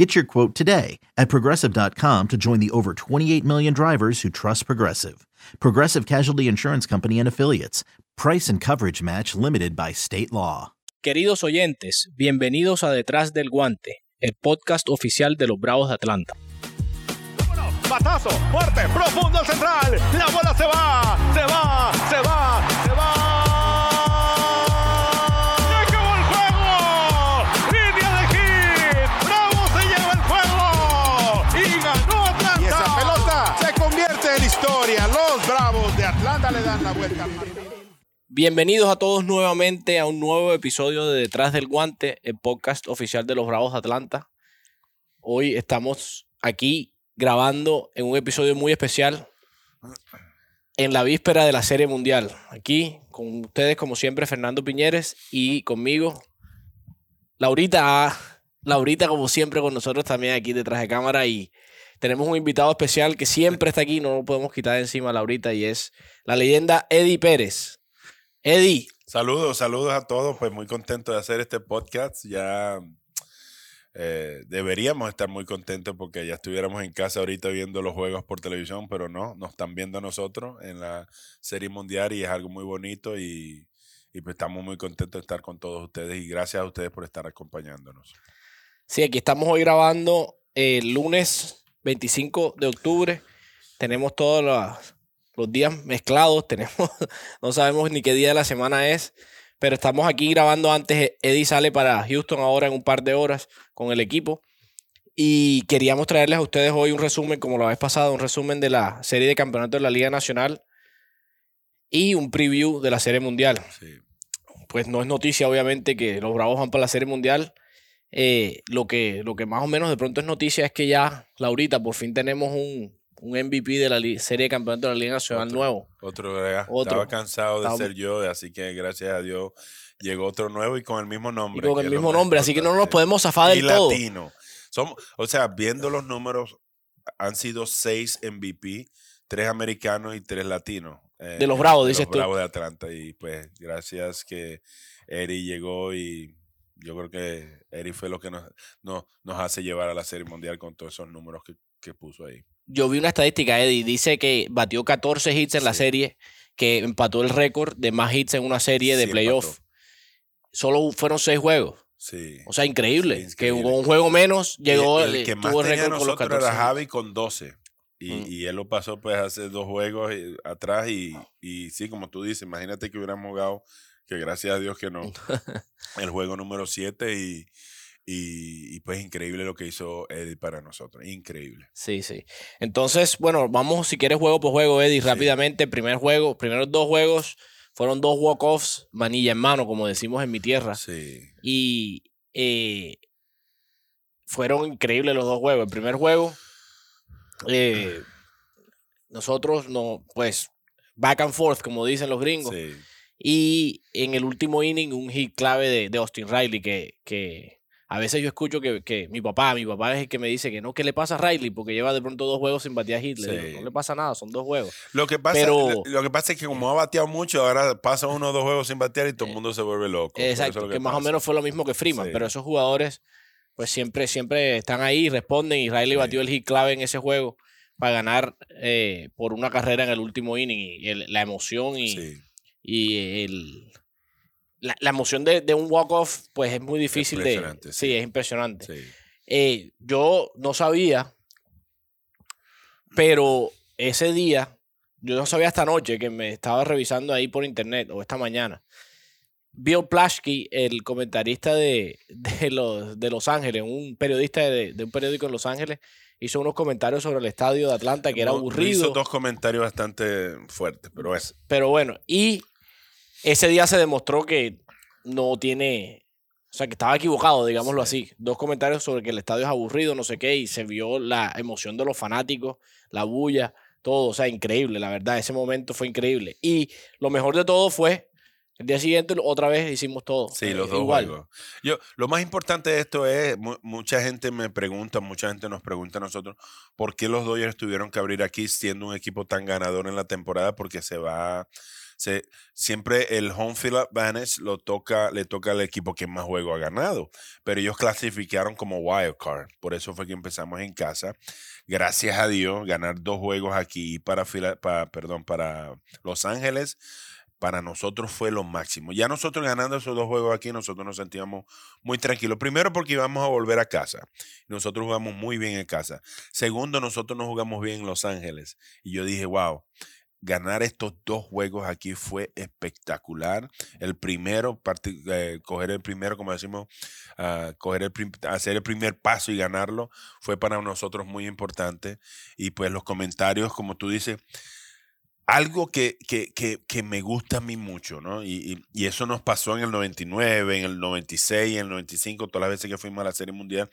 Get your quote today at progressive.com to join the over 28 million drivers who trust Progressive. Progressive Casualty Insurance Company and Affiliates. Price and coverage match limited by state law. Queridos oyentes, bienvenidos a Detrás del Guante, el podcast oficial de los Bravos de Atlanta. Batazo, fuerte, profundo central. La bola se va, se va, se va, Bienvenidos a todos nuevamente a un nuevo episodio de Detrás del Guante, el podcast oficial de los Bravos de Atlanta. Hoy estamos aquí grabando en un episodio muy especial en la víspera de la Serie Mundial. Aquí con ustedes, como siempre, Fernando Piñeres y conmigo, Laurita. Laurita, como siempre, con nosotros también aquí detrás de cámara. Y tenemos un invitado especial que siempre está aquí, no lo podemos quitar encima, Laurita, y es la leyenda Eddie Pérez. Eddie, Saludos, saludos a todos. Pues muy contento de hacer este podcast. Ya eh, deberíamos estar muy contentos porque ya estuviéramos en casa ahorita viendo los juegos por televisión, pero no, nos están viendo a nosotros en la Serie Mundial y es algo muy bonito y, y pues estamos muy contentos de estar con todos ustedes y gracias a ustedes por estar acompañándonos. Sí, aquí estamos hoy grabando el lunes 25 de octubre. Tenemos todos los, los días mezclados. Tenemos, no sabemos ni qué día de la semana es. Pero estamos aquí grabando antes. Eddie sale para Houston ahora en un par de horas con el equipo. Y queríamos traerles a ustedes hoy un resumen, como la vez pasada, un resumen de la serie de campeonatos de la Liga Nacional y un preview de la Serie Mundial Sí. pues no es noticia, obviamente, que los Bravos van para la Serie Mundial. Eh, lo, que, lo que más o menos de pronto es noticia es que ya, Laurita, por fin tenemos un, un MVP de la Serie de Campeonatos de la Liga Nacional Otro. nuevo. Otro. Otro. estaba cansado de Estaba- ser yo, así que gracias a Dios llegó otro nuevo y con el mismo Y nombre. con el mismo nombre, así que no nos podemos zafar y del todo. latino. Somos, o sea, viendo los números, han sido seis MVP, tres americanos y tres latinos. eh, De los Bravos, de dices los tú. Bravos de Atlanta. Y pues, gracias que Eri llegó y yo creo que Eri fue lo que nos, nos, nos hace llevar a la Serie Mundial con todos esos números que, que puso ahí. Yo vi una estadística, Eddie, dice que batió 14 hits en la serie, que empató el récord de más hits en una serie de Sí, playoff. empató. Solo fueron seis juegos. Sí. O sea, increíble. Que con un juego menos Y llegó, el, que más tuvo tenía récord con los nosotros 14. era Javi con 12. Y, Mm. y él lo pasó pues hace dos juegos eh, atrás y, y sí, como tú dices, imagínate que hubiéramos jugado, que gracias a Dios que no, el juego número 7 y, y, y, pues increíble lo que hizo Eddie para nosotros, increíble. Sí, sí. Entonces, bueno, vamos si quieres juego por juego, Eddie, Sí. rápidamente. Primer juego, primeros dos juegos fueron dos walk-offs, manilla en mano, como decimos en mi tierra. Sí, Y eh, fueron increíbles los dos juegos. El primer juego, eh, nosotros no, pues, back and forth, como dicen los gringos. sí, Y en el último inning, un hit clave de, de Austin Riley, que, que a veces yo escucho que, que mi papá, mi papá es el que me dice que no, ¿qué le pasa a Riley? Porque lleva de pronto dos juegos sin batear hit. Le digo, Sí. no le pasa nada, son dos juegos. Lo que, pasa, Pero- lo que pasa es que como ha bateado mucho, ahora pasa uno o dos juegos sin batear y todo el mundo se vuelve loco. Es Exacto, lo que, más o menos fue lo mismo que Freeman, Sí. pero esos jugadores pues siempre, siempre están ahí, responden y Riley Sí. batió el hit clave en ese juego para ganar eh, por una carrera en el último inning y el- la emoción y, y el, la, la emoción de, de un walk-off pues es muy difícil de... Sí, sí. es impresionante. sí. Eh, yo no sabía, pero ese día, yo no sabía esta noche que me estaba revisando ahí por internet o esta mañana. Bill Plaschke, el comentarista de, de los, de Los Ángeles, un periodista de, de un periódico en Los Ángeles, hizo unos comentarios sobre el estadio de Atlanta que era No- aburrido. Hizo dos comentarios bastante fuertes, pero es. Pero bueno, y ese día se demostró que no tiene, o sea, que estaba equivocado, digámoslo así. Dos comentarios sobre que el estadio es aburrido, no sé qué, y se vio la emoción de los fanáticos, la bulla todo, o sea, increíble, la verdad, ese momento fue increíble. Y lo mejor de todo fue, el día siguiente otra vez hicimos todo. Sí, eh, los dos igual. juegos. Yo, lo más importante de esto es, mu- mucha gente me pregunta, mucha gente nos pregunta a nosotros, ¿por qué los Dodgers tuvieron que abrir aquí siendo un equipo tan ganador en la temporada? Porque se va, siempre el home field advantage lo toca, le toca al equipo que más juego ha ganado, pero ellos clasificaron como wild card, por eso fue que empezamos en casa. Gracias a Dios, ganar dos juegos aquí para, Fila- pa- perdón, para Los Ángeles para nosotros fue lo máximo. Ya nosotros ganando esos dos juegos aquí, nosotros nos sentíamos muy tranquilos. Primero porque íbamos a volver a casa. Nosotros jugamos muy bien en casa. Segundo, nosotros no jugamos bien en Los Ángeles. Y yo dije, wow, ganar estos dos juegos aquí fue espectacular. El primero, eh, coger el primero, como decimos, ah, coger el hacer el primer paso y ganarlo, fue para nosotros muy importante. Y pues los comentarios, como tú dices, algo que, que, que, que me gusta a mí mucho, ¿no? Y, y- y eso nos pasó en el 99, en el 96, en el 95, todas las veces que fuimos a la Serie Mundial,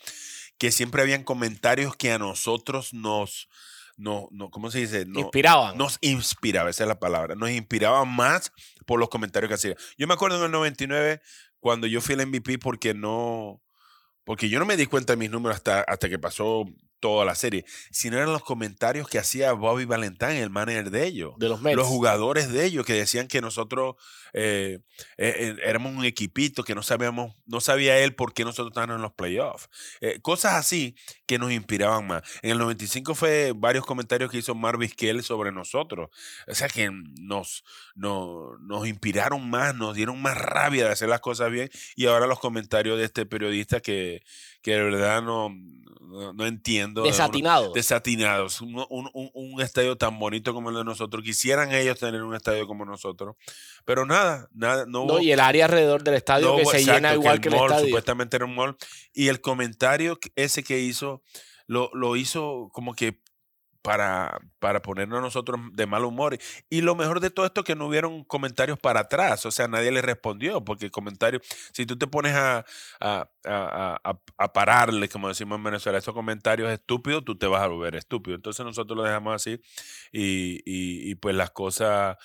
que siempre habían comentarios que a nosotros nos, no, no, ¿cómo se dice? No, Inspiraban. nos inspiraba, esa es la palabra, nos inspiraba más por los comentarios que hacía. Yo me acuerdo en el 99 cuando yo fui el MVP porque no, porque yo no me di cuenta de mis números hasta, hasta que pasó toda la serie, sino eran los comentarios que hacía Bobby Valentine, el manager de ellos. de los Mets. Los jugadores de ellos que decían que nosotros eh, eh, eh, éramos un equipito, que no sabíamos, no sabía él por qué nosotros estábamos en los playoffs. Eh, cosas así que nos inspiraban más. En el 95 fue varios comentarios que hizo Marvis Kell sobre nosotros. O sea que nos, no- nos inspiraron más, nos dieron más rabia de hacer las cosas bien. Y ahora los comentarios de este periodista que, que de verdad no, no, no entiendo. De uno- Desatinado. desatinados. Un, un- un- estadio tan bonito como el de nosotros. Quisieran ellos tener un estadio como nosotros. Pero nada, nada, no y el área alrededor del estadio no que se exacto, llena igual que el, mall, estadio. Supuestamente era un mall. Y el comentario que- ese que hizo, lo, lo hizo como que para, para ponernos nosotros de mal humor. Y lo mejor de todo esto es que no hubieron comentarios para atrás, o sea, nadie le respondió, porque comentarios, si tú te pones a, a, a- a- pararle, como decimos en Venezuela, esos comentarios estúpidos, tú te vas a volver estúpido. Entonces nosotros lo dejamos así y, y- pues las cosas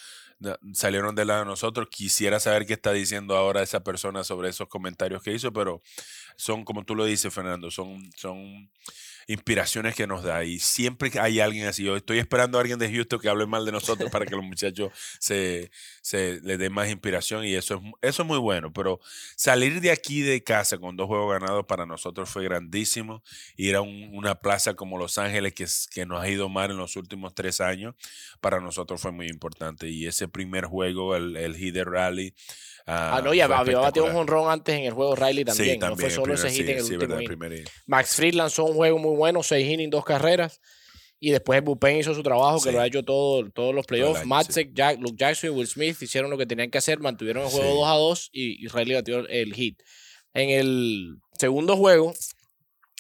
salieron del lado de nosotros. Quisiera saber qué está diciendo ahora esa persona sobre esos comentarios que hizo, pero son, como tú lo dices, Fernando, son, son inspiraciones que nos da. Y siempre hay alguien así, yo estoy esperando a alguien de Houston que hable mal de nosotros para que los muchachos se, se les dé más inspiración y eso es, eso es muy bueno. Pero salir de aquí de casa con dos juegos ganados para nosotros fue grandísimo. Ir a un- una plaza como Los Ángeles, que, que nos ha ido mal en los últimos tres años, para nosotros fue muy importante. Y ese primer juego, el, el Rally. Ah, no, y había batido un honrón antes en el juego Riley también. Sí, no fue el solo ese hit sí, en el sí, último verdad, el inning. inning. Max Fried lanzó un juego muy bueno, seis innings, dos carreras. Y después el bullpen hizo su trabajo, que lo ha hecho todo, todos los playoffs. Matzek, Jack, Luke Jackson y Will Smith hicieron lo que tenían que hacer, mantuvieron el juego Sí. 2 a 2 y, y Riley batió el hit. En el segundo juego,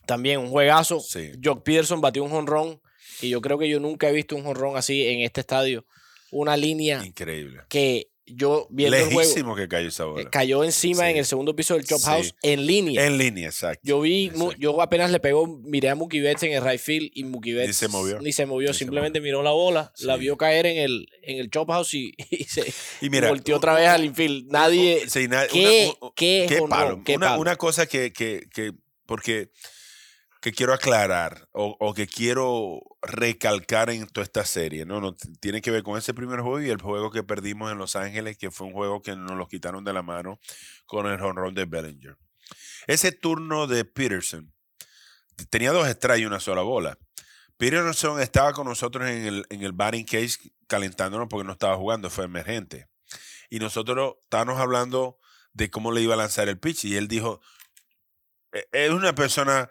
también un juegazo. Sí. Jock Peterson batió un jonrón y yo creo que yo nunca he visto un jonrón así en este estadio. Una línea Increíble. que yo viendo el juego Lejísimo que cayó esa eh, bola. cayó encima Sí. en el segundo piso del Chop Sí. House en línea. En línea, exacto. Yo vi, Exacto. yo apenas le pegó, miré a Mookie Betts en el right field y Mookie Betts Ni se movió. Ni se movió, Ni se simplemente miró la bola, la vio caer en el, en el chop house y, y se Y mira, volteó otra vez al infield. Nadie. Sí, na- ¿Qué- una- qué qué palo. ¿Qué una, palo? una cosa que, que, que- porque que quiero aclarar o, o que quiero recalcar en toda esta serie, ¿no? no tiene que ver con ese primer juego y el juego que perdimos en Los Ángeles, que fue un juego que nos lo quitaron de la mano con el honrón de Bellinger. Ese turno de Peterson tenía dos strikes y una sola bola. Peterson estaba con nosotros en el, en el batting case calentándonos porque no estaba jugando, fue emergente. Y nosotros estábamos hablando de cómo le iba a lanzar el pitch y él dijo, "E- es una persona,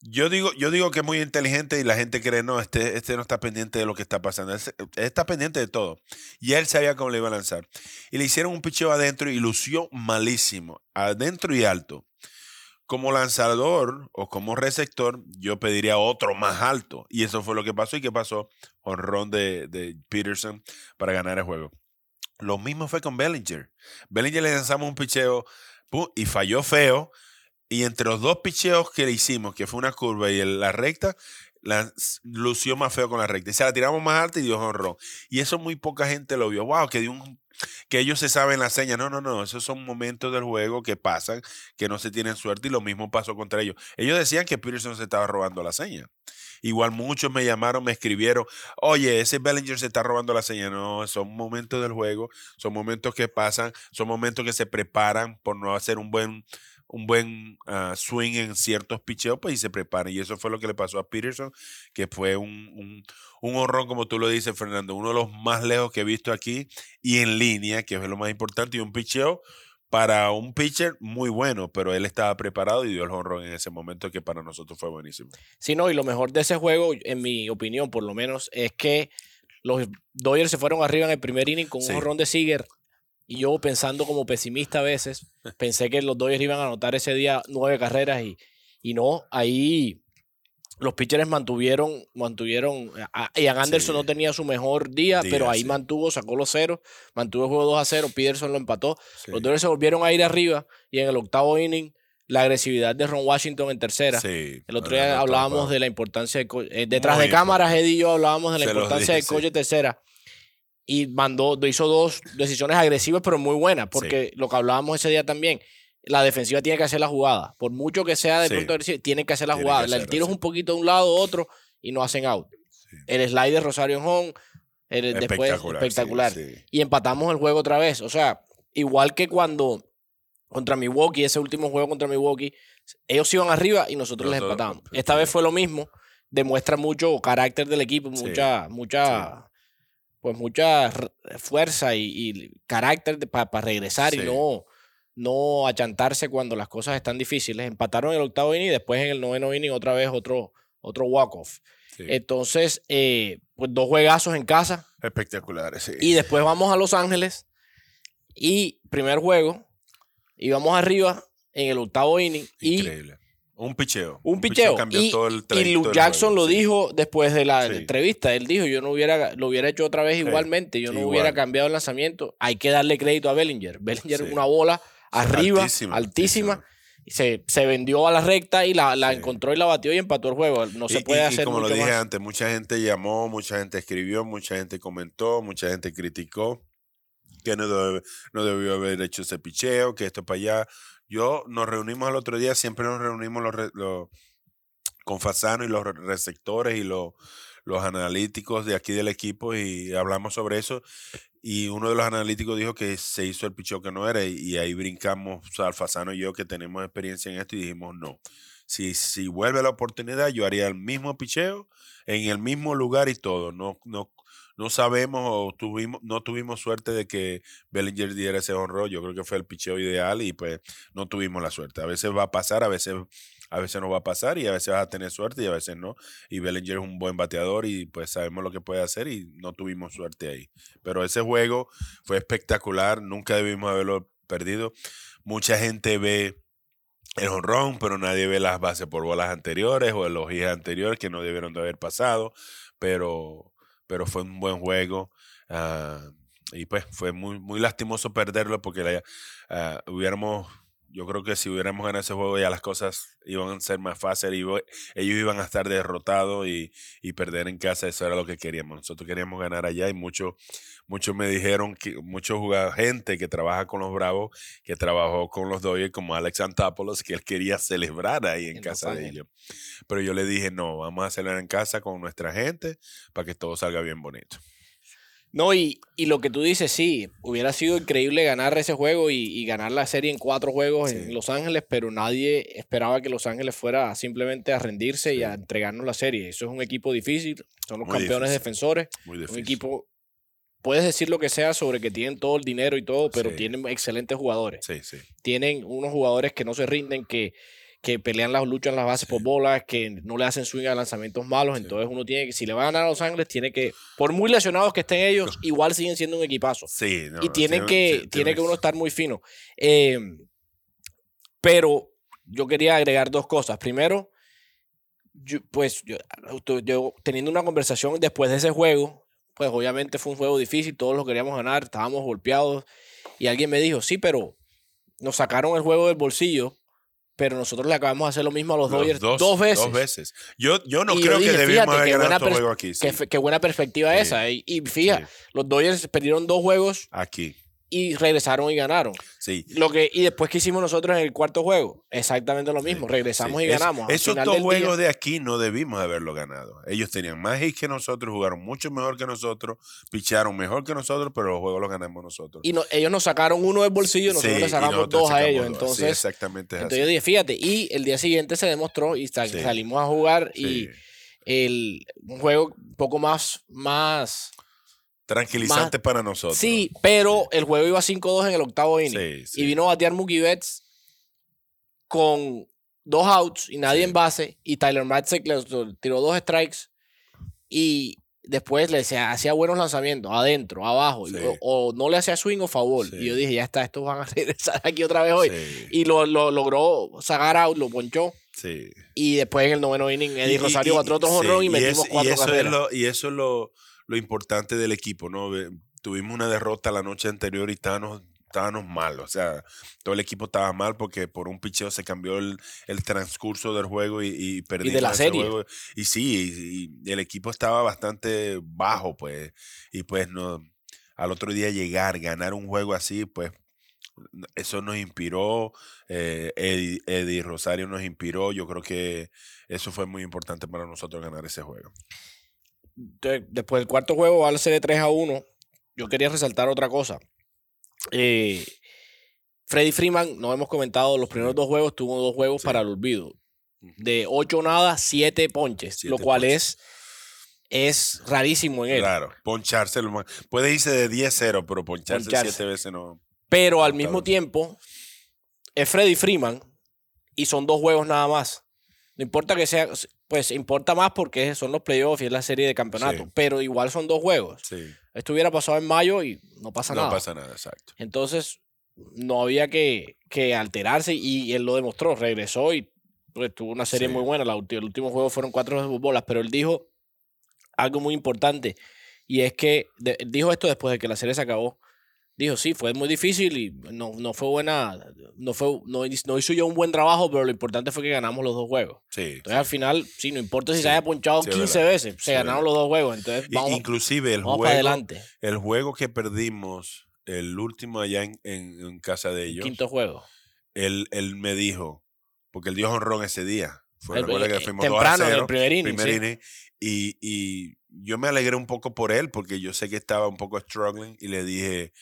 yo digo, yo digo que es muy inteligente y la gente cree, no, este, este no está pendiente de lo que está pasando, él está pendiente de todo. Y él sabía cómo le iba a lanzar. Y le hicieron un picheo adentro y lució malísimo, adentro y alto. Como lanzador o como receptor, yo pediría otro más alto. Y eso fue lo que pasó. ¿Y qué pasó? Honrón de, de Peterson para ganar el juego. Lo mismo fue con Bellinger. Bellinger le lanzamos un picheo y falló feo. Y entre los dos picheos que le hicimos, que fue una curva y la recta, la, lució más feo con la recta. Y se la tiramos más alta y dio honrón. Y eso muy poca gente lo vio. Wow, que dio un que ellos se saben la seña. No, no, no. Esos son momentos del juego que pasan, que no se tienen suerte y lo mismo pasó contra ellos. Ellos decían que Peterson se estaba robando la seña. Igual muchos me llamaron, me escribieron, oye, ese Bellinger se está robando la seña. No, son momentos del juego, son momentos que pasan, son momentos que se preparan por no hacer un buen un buen ah, swing en ciertos picheos, pues y se preparan. Y eso fue lo que le pasó a Peterson, que fue un, un, un honrón, como tú lo dices, Fernando, uno de los más lejos que he visto aquí y en línea, que es lo más importante, y un picheo para un pitcher muy bueno, pero él estaba preparado y dio el honrón en ese momento que para nosotros fue buenísimo. Sí, no, y lo mejor de ese juego, en mi opinión por lo menos, es que los Dodgers se fueron arriba en el primer inning con un honrón de Seager y yo pensando como pesimista a veces, pensé que los Dodgers iban a anotar ese día nueve carreras y, y no, ahí los pitchers mantuvieron, mantuvieron, Ian Anderson no tenía su mejor día, pero ahí mantuvo, sacó los ceros, mantuvo el juego 2 a 0, Peterson lo empató, los Dodgers se volvieron a ir arriba y en el octavo inning la agresividad de Ron Washington en tercera. el otro día hablábamos de la importancia de eh, detrás de cámaras, Eddie y yo hablábamos de la importancia del coche tercera y mandó, hizo dos decisiones agresivas, pero muy buenas, porque lo que hablábamos ese día también, la defensiva tiene que hacer la jugada. Por mucho que sea de pronto agresivo, tiene que hacer la jugada. el tiro es un poquito de un lado otro y no hacen out. El slide de Rosario Home, el, después espectacular. Y empatamos el juego otra vez. O sea, igual que cuando contra Milwaukee, ese último juego contra Milwaukee, ellos iban arriba y nosotros les empatamos. Esta vez fue lo mismo. Demuestra mucho carácter del equipo, mucha, mucha pues mucha fuerza y, carácter para regresar y no, no achantarse cuando las cosas están difíciles. Empataron el octavo inning y después en el noveno inning otra vez otro, otro walk-off. Entonces, eh, pues dos juegazos en casa. Espectaculares, sí. Y después vamos a Los Ángeles y primer juego y vamos arriba en el octavo inning. Increíble. Un picheo. Un, picheo. y, todo el y Luke Jackson lo dijo después de la entrevista. Él dijo, yo no hubiera, lo hubiera hecho otra vez igualmente. Yo no hubiera cambiado el lanzamiento. Hay que darle crédito a Bellinger. Bellinger una bola arriba, altísima. Se, se, vendió a la recta y la, la encontró y la batió y empató el juego. No se puede hacer y como lo dije antes, mucha gente llamó, mucha gente escribió, mucha gente comentó, mucha gente criticó que no, no debió haber hecho ese picheo, que esto para allá. Yo nos reunimos el otro día, siempre nos reunimos los, con Fasano y los receptores y los, los analíticos de aquí del equipo y hablamos sobre eso. Y uno de los analíticos dijo que se hizo el picheo que no era y, ahí brincamos, o Fasano y yo que tenemos experiencia en esto y dijimos no. Si, si vuelve la oportunidad, yo haría el mismo picheo en el mismo lugar y todo. No, no no sabemos o tuvimos, no tuvimos suerte de que Bellinger diera ese honor. Yo creo que fue el picheo ideal y pues no tuvimos la suerte. A veces va a pasar, a veces, a veces no va a pasar y a veces vas a tener suerte y a veces no. Y Bellinger es un buen bateador y pues sabemos lo que puede hacer y no tuvimos suerte ahí. Pero ese juego fue espectacular, nunca debimos haberlo perdido. Mucha gente ve el honrón, pero nadie ve las bases por bolas anteriores o los hits anteriores que no debieron de haber pasado. Pero pero fue un buen juego. Ah, y pues fue muy, muy lastimoso perderlo porque uh, hubiéramos, yo creo que si hubiéramos ganado ese juego ya las cosas iban a ser más fáciles y ellos iban a estar derrotados y, y, perder en casa, eso era lo que queríamos. Nosotros queríamos ganar allá y muchos muchos me dijeron que muchos jugadores, gente que trabaja con los Bravos, que trabajó con los Dodgers como Alex Antopoulos, que él quería celebrar ahí en, casa de ellos. Pero yo le dije, no, vamos a celebrar en casa con nuestra gente para que todo salga bien bonito. No, y, y, lo que tú dices, sí, hubiera sido increíble ganar ese juego y, ganar la serie en cuatro juegos en Los Ángeles, pero nadie esperaba que Los Ángeles fuera simplemente a rendirse y a entregarnos la serie. Eso es un equipo difícil, son los campeones defensores, un equipo, puedes decir lo que sea sobre que tienen todo el dinero y todo, pero tienen excelentes jugadores. Sí, sí. Tienen unos jugadores que no se rinden, que que pelean las luchas en las bases por bolas, que no le hacen swing a lanzamientos malos. Entonces uno tiene que, si le va a ganar a Los Ángeles, tiene que, por muy lesionados que estén ellos, igual siguen siendo un equipazo. Sí, y tienen que, tiene que uno estar muy fino. Em, pero yo quería agregar dos cosas. Primero, pues yo, yo, teniendo una conversación después de ese juego, pues obviamente fue un juego difícil, todos lo queríamos ganar, estábamos golpeados. Y alguien me dijo, sí, pero nos sacaron el juego del bolsillo pero nosotros le acabamos de hacer lo mismo a los, Los Dodgers dos, dos veces. Dos veces. Yo, yo no Y creo yo dije, que fíjate, haber ganado buena este pers- juego aquí. Qué, sí. fe- qué buena perspectiva Sí. esa. Y, y fija, Sí. los Dodgers perdieron dos juegos Aquí, y regresaron y ganaron. sí. Lo que, y después que hicimos nosotros en el cuarto juego, exactamente lo mismo. Regresamos Sí. y ganamos. Esos dos día- juegos de aquí no debimos haberlo ganado. Ellos tenían más hits que nosotros, jugaron mucho mejor que nosotros, picharon mejor que nosotros, pero los juegos los ganamos nosotros. Y no- ellos nos sacaron uno del bolsillo, nosotros le sacamos nosotros dos a ellos. dos. Entonces, exactamente es entonces yo dije, fíjate, y el día siguiente se demostró y salimos a jugar y el, un juego un poco más, más Tranquilizante para nosotros. Sí, pero el juego iba 5-2 en el octavo inning. Sí, sí. Y vino a batear Mookie Betts con dos outs y nadie Sí. en base. Y Tyler Matzek le tiró dos strikes. Y después le hacía, hacía buenos lanzamientos, adentro, abajo. y-. O, o no le hacía swing o favor. Y yo dije, ya está, estos van a regresar aquí otra vez hoy. Y lo, lo logró sacar out, lo ponchó. Y después en el noveno inning, Eddie Rosario y- batió otro sí, jonrón y metimos cuatro y eso es carreras. lo- y eso es lo, lo importante del equipo, ¿no? Tuvimos una derrota la noche anterior y estábamos, estábamos mal. O sea, todo el equipo estaba mal porque por un picheo se cambió el, el transcurso del juego y, y perdimos de la ese serie. juego. Y sí, y, y el equipo estaba bastante bajo, pues. Y pues no, al otro día llegar, ganar un juego así, pues eso nos inspiró, eh, Eddie, Eddie Rosario nos inspiró, yo creo que eso fue muy importante para nosotros ganar ese juego. Después del cuarto juego va a ser de 3 a 1. Yo quería resaltar otra cosa. Eh, Freddy Freeman, no hemos comentado, los primeros dos juegos tuvo dos juegos Sí. para el olvido. De 8 nada, 7 ponches, Siete lo cual ponches. es, es rarísimo en él. Claro, poncharse, lo más- puede irse de 10-0, pero poncharse, Poncharse. siete veces no. Pero al mismo tiempo, es Freddy Freeman y son dos juegos nada más. No importa que sea, pues importa más porque son los playoffs y es la serie de campeonato, Sí. pero igual son dos juegos. Sí, Esto hubiera pasado en mayo y no pasa no nada. pasa nada, exacto. Entonces, no había que, que alterarse y él lo demostró. Regresó y pues, tuvo una serie Sí. muy buena. La el último juego fueron cuatro bolas, pero él dijo algo muy importante y es que de- dijo esto después de que la serie se acabó. Dijo, sí, fue muy difícil y no, no fue buena, no, fue, no, no hizo yo un buen trabajo, pero lo importante fue que ganamos los dos juegos. Sí. Entonces, al final, sí, no importa si Sí, se haya ponchado sí, es 15 verdad. veces, se ganaron los dos juegos. Entonces, vamos, Inclusive el vamos para juego, adelante. el juego que perdimos, el último allá en, en- en casa de ellos, Quinto juego. él, él me dijo, porque él dio honrón ese día. Fue, El- recuerda que eh, fuimos 2 a temprano, en 0, el primer inning, primer inning, y, y yo me alegré un poco por él, porque yo sé que estaba un poco struggling, y le dije,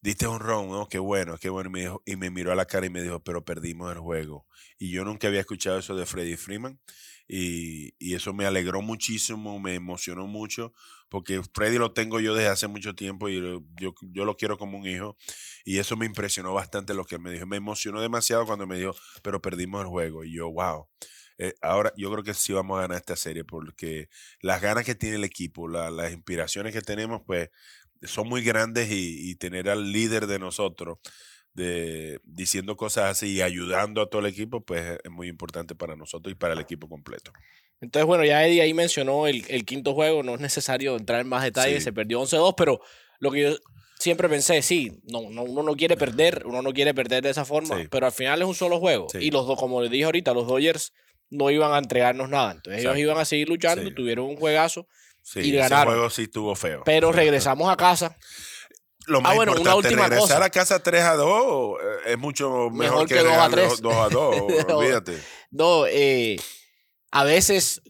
diste honrón, ¿no? Qué bueno, qué bueno. Y me, dijo- y me miró a la cara y me dijo, pero perdimos el juego. Y yo nunca había escuchado eso de Freddie Freeman. Y, y eso me alegró muchísimo, me emocionó mucho, porque Freddy lo tengo yo desde hace mucho tiempo y yo, yo lo quiero como un hijo. Y eso me impresionó bastante lo que me dijo. Me emocionó demasiado cuando me dijo, pero perdimos el juego. Y yo, wow. Eh, ahora yo creo que sí vamos a ganar esta serie porque las ganas que tiene el equipo, la- las inspiraciones que tenemos, pues son muy grandes y, y tener al líder de nosotros de diciendo cosas así y ayudando a todo el equipo, pues es muy importante para nosotros y para el equipo completo. Entonces, bueno, ya Eddie ahí mencionó el, el quinto juego, no es necesario entrar en más detalles, Sí. se perdió 11-2, pero lo que yo siempre pensé, sí, no, no, uno no quiere perder, uno no quiere perder de esa forma, Sí. pero al final es un solo juego. Sí. Y los dos, como les dije ahorita, los Dodgers no iban a entregarnos nada. Entonces ellos iban a seguir luchando, tuvieron un juegazo, Sí, Y ese ganaron. juego sí estuvo feo. pero Sí, regresamos a casa. Lo más Ah, bueno, una importante, última regresar cosa. a casa 3 a 2 eh, es mucho mejor, Mejor que, que 2 a regalar 3. 2 a 2, olvídate. No, eh, a veces,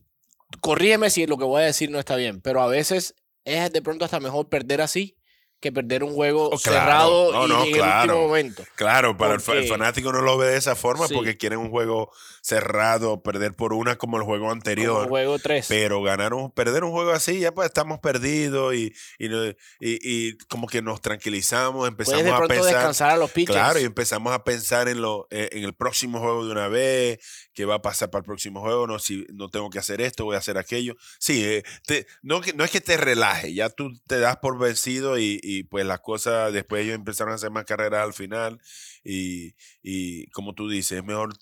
corrígeme si lo que voy a decir no está bien, pero a veces es de pronto hasta mejor perder así que perder un juego Oh, claro. cerrado No, y no, en el claro. último momento. Claro, para el, el fanático no lo ve de esa forma Sí. porque quieren un juego cerrado, perder por una como el juego Como anterior. el juego 3. Pero ganar un, perder un juego así, ya pues estamos perdidos y, y, y- y como que nos tranquilizamos, empezamos de a pensar. descansar a los pitchers. Claro, y empezamos a pensar en lo eh, en el próximo juego de una vez, qué va a pasar para el próximo juego, no si no tengo que hacer esto, voy a hacer aquello. Sí, eh, te- no, que- no es que te relaje, ya tú te das por vencido y, y, pues las cosas, después ellos empezaron a hacer más carreras al final y, y como tú dices, es mejor,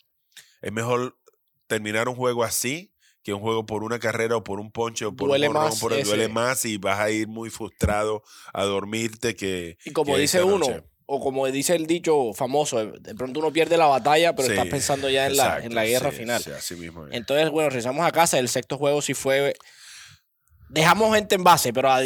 es mejor terminar un juego así que un juego por una carrera o por un ponche o por Duele un más por el duele más y vas a ir muy frustrado a dormirte que y como que dice uno, o como dice el dicho famoso, de- pronto uno pierde la batalla, pero Sí, está pensando ya en la, en la guerra sí, final. sí, así mismo es. Entonces, bueno, regresamos a casa. El sexto juego sí fue. Dejamos gente en base, pero a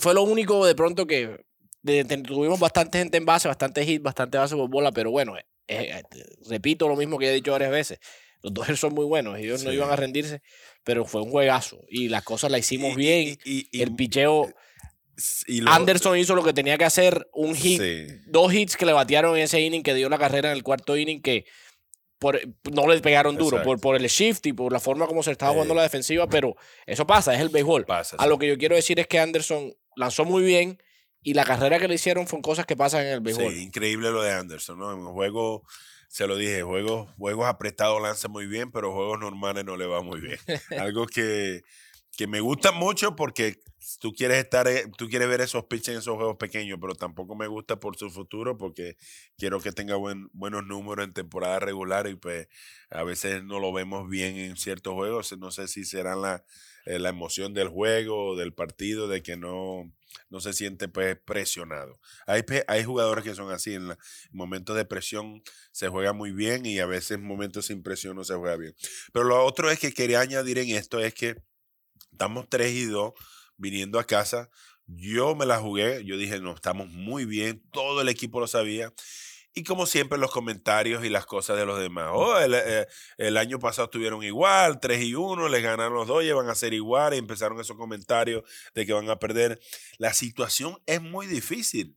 fue lo único de pronto que. de- de- tuvimos bastante gente en base, bastante hit, bastante base por bola, pero bueno, eh, eh, repito lo mismo que he dicho varias veces. Los Dodgers son muy buenos, ellos no iban a rendirse, pero fue un juegazo y las cosas las hicimos Y- bien. y- y- y- el picheo, y lo- Anderson hizo lo que tenía que hacer, un hit, Sí. dos hits que le batearon en ese inning, que dio la carrera en el cuarto inning, que por, no le pegaron duro, Exacto. por, por el shift y por la forma como se estaba jugando Eh. la defensiva, pero eso pasa, es el béisbol. Pasa, A sí. lo que yo quiero decir es que Anderson lanzó muy bien y la carrera que le hicieron son cosas que pasan en el béisbol. Sí, increíble lo de Anderson, ¿no? En un juego, se lo dije, juegos, juegos apretados lanza muy bien, pero juegos normales no le va muy bien. Algo que, que me gusta mucho porque tú quieres estar, eh, tú quieres ver esos pitches en esos juegos pequeños, pero tampoco me gusta por su futuro porque quiero que tenga buen, buenos números en temporada regular y pues a veces no lo vemos bien en ciertos juegos. No sé si será la, eh, la emoción del juego o del partido de que no, no se siente pues presionado. Hay, pe- hay jugadores que son así, en, en momentos de presión se juega muy bien y a veces en momentos sin presión no se juega bien. Pero lo otro es que quería añadir en esto es que estamos 3 y 2 viniendo a casa. Yo me la jugué, yo dije, no, estamos muy bien, todo el equipo lo sabía. Y como siempre, los comentarios y las cosas de los demás. Oh, el, eh, el año pasado estuvieron igual, 3 y 1, les ganaron los dos, van a ser igual. Y empezaron esos comentarios de que van a perder. La situación es muy difícil.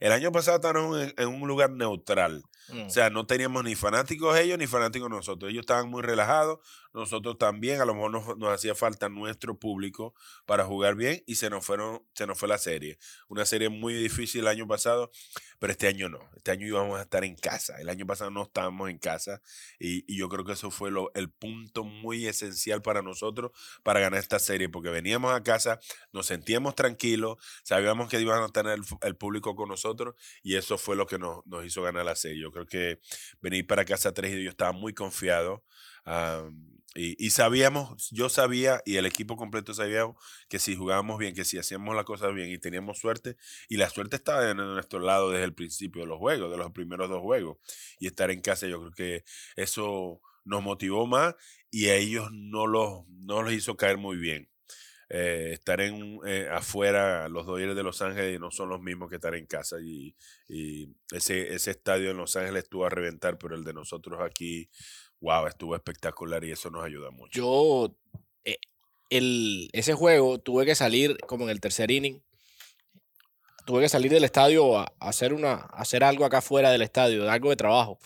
El año pasado estaban en, en un lugar neutral. Mm. O sea, no teníamos ni fanáticos ellos ni fanáticos nosotros. Ellos estaban muy relajados, nosotros también. A lo mejor nos, hacía falta nuestro público para jugar bien y se nos, fueron, se nos fue la serie. Una serie muy difícil el año pasado, pero este año no. Este año íbamos a estar en casa. El año pasado no estábamos en casa y, yo creo que eso fue lo, el punto muy esencial para nosotros para ganar esta serie, porque veníamos a casa, nos sentíamos tranquilos, sabíamos que iban a tener el público con nosotros y eso fue lo que nos, nos hizo ganar la serie. Yo creo que venir para casa 3 y yo estaba muy confiado. Am, y, sabíamos, yo sabía y el equipo completo sabíamos que si jugábamos bien, que si hacíamos las cosas bien y teníamos suerte, y la suerte estaba en nuestro lado desde el principio de los juegos, de los primeros dos juegos, y estar en casa, yo creo que eso nos motivó más y a ellos no los, no los hizo caer muy bien. Eh, estar en eh, afuera, los Dodgers de Los Ángeles no son los mismos que estar en casa y, y ese, ese estadio en Los Ángeles estuvo a reventar, pero el de nosotros aquí, wow, estuvo espectacular y eso nos ayuda mucho. Yo, eh, el, ese juego, tuve que salir como en el tercer inning. Tuve que salir del estadio a, hacer, una, a hacer algo acá afuera del estadio, algo de trabajo.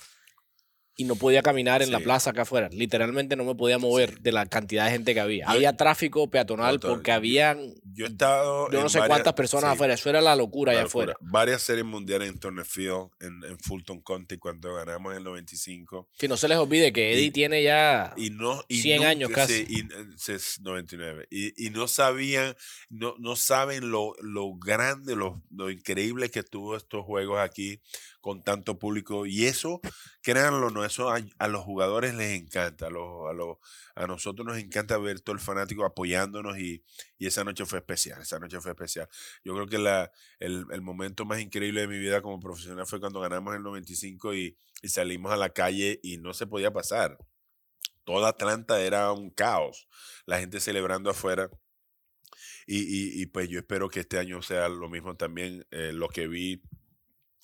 Y no podía caminar en la plaza acá afuera. Literalmente no me podía mover de la cantidad de gente que había. Yo- había tráfico peatonal Total, porque habían Yo he estado. yo no sé varias- cuántas personas sí, afuera. Eso era la locura allá afuera. Varias series mundiales en Turner Field, en, en Fulton County, cuando ganamos en el 95. Que no se les olvide que Eddie Y- tiene ya. Y no, y 100 nunca- años casi. y, eh, sí, es 99. Y, y no sabían, no, no saben lo, lo grande, lo, lo increíble que tuvo estos juegos aquí con tanto público. Y eso, créanlo, no, eso a, los jugadores les encanta. A, los, a, los, a nosotros nos encanta ver todo el fanático apoyándonos y, y esa noche fue especial. Esa noche fue especial. Yo creo que la, el, el momento más increíble de mi vida como profesional fue cuando ganamos el 95 y, y salimos a la calle y no se podía pasar toda Atlanta era un caos, la gente celebrando afuera. Y, y- y, pues yo espero que este año sea lo mismo también. eh, lo que vi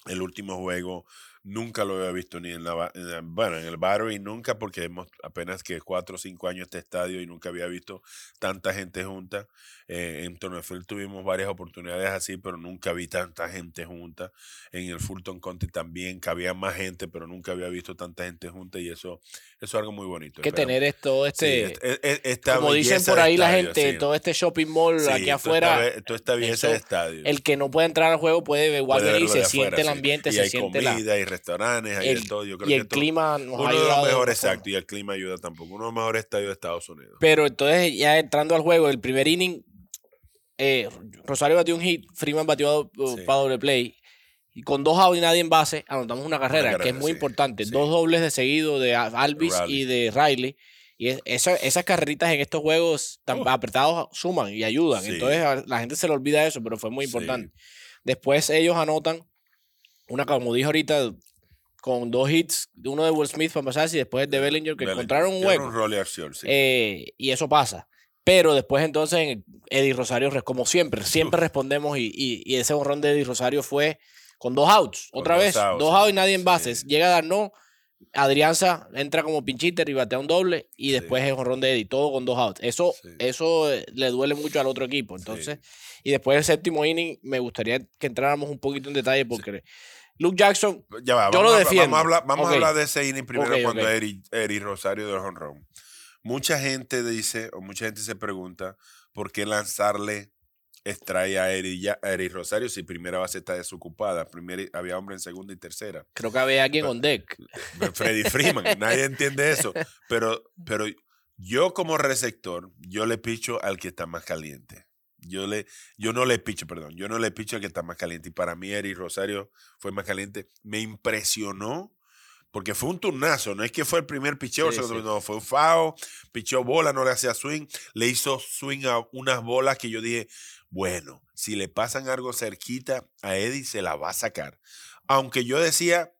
el último juego, nunca lo había visto ni en la, en la- bueno, en el Battery nunca porque hemos apenas que cuatro o cinco años este estadio y nunca había visto tanta gente junta. Eh, en Tornefield tuvimos varias oportunidades así, pero nunca vi tanta gente junta. En el Fulton County también cabía más gente, pero nunca había visto tanta gente junta y eso, eso es algo muy bonito. que tener esto, Sí, este. est- e- e- esta como dicen por ahí la estadio, gente, sí. todo este shopping mall Sí, aquí afuera. esta Toda esta belleza de eso, estadio. El que no puede entrar al juego puede igual Puede venir y se afuera, siente el ambiente, y se siente la. comida, hay restaurantes, hay de el- todo. Yo creo y que el todo- clima nos ha uno de los mejores, exacto, y el clima ayuda tampoco. Uno de los mejores estadios de Estados Unidos. Pero entonces, ya entrando al juego, el primer inning, eh, Rosario batió un hit, Freeman batió Sí. para doble play. Y con dos outs y nadie en base, anotamos una carrera, que es muy sí, importante. sí. Dos dobles de seguido de Al- Alvis y de Riley. Y es- esa- esas carreritas en estos juegos tan apretados suman y ayudan. Entonces la gente se le olvida eso, pero fue muy importante. Después ellos anotan una, como dije ahorita, con dos hits, uno de Will Smith para pasar y después de Bellinger, que Bellinger. encontraron un hueco. un acción, sí. Eh, y eso pasa. Pero después entonces en Eddie Rosario, como siempre, siempre respondemos y, y- y ese honrón de Eddie Rosario fue con dos outs, Con otra dos vez, outs, dos outs y nadie en sí. bases. Llega Darno, Adrianza entra como pinchiter y batea un doble y Sí. después es honrón de Eddie, todo con dos outs. Eso, Sí. eso eh, le duele mucho al otro equipo. Entonces, y después del séptimo inning, me gustaría que entráramos un poquito en detalle porque Luke Jackson, Ya va, Yo lo defiendo. vamos, a, hablar, vamos a Ok. hablar de ese inning primero cuando ok. Eri, Eri Rosario del honrón. Mucha gente dice, o mucha gente se pregunta, ¿por qué lanzarle extrae a Eri, ya- a Eri Rosario si primera base está desocupada? Primero había hombre en segunda y tercera. creo que había alguien on deck. Freddy Freeman, nadie entiende eso. Pero, pero yo como receptor, yo le picho al que está más caliente. Yo, le, yo no le picho, perdón, yo no le picho al que está más caliente. Y para mí, Eri Rosario fue más caliente. Me impresionó porque fue un turnazo. No es que fue el primer picheo, Sí, segundo, sí. no, fue un foul, pichó bola, no le hacía swing. Le hizo swing a unas bolas que yo dije, bueno, si le pasan algo cerquita a Eddie, se la va a sacar. Aunque yo decía,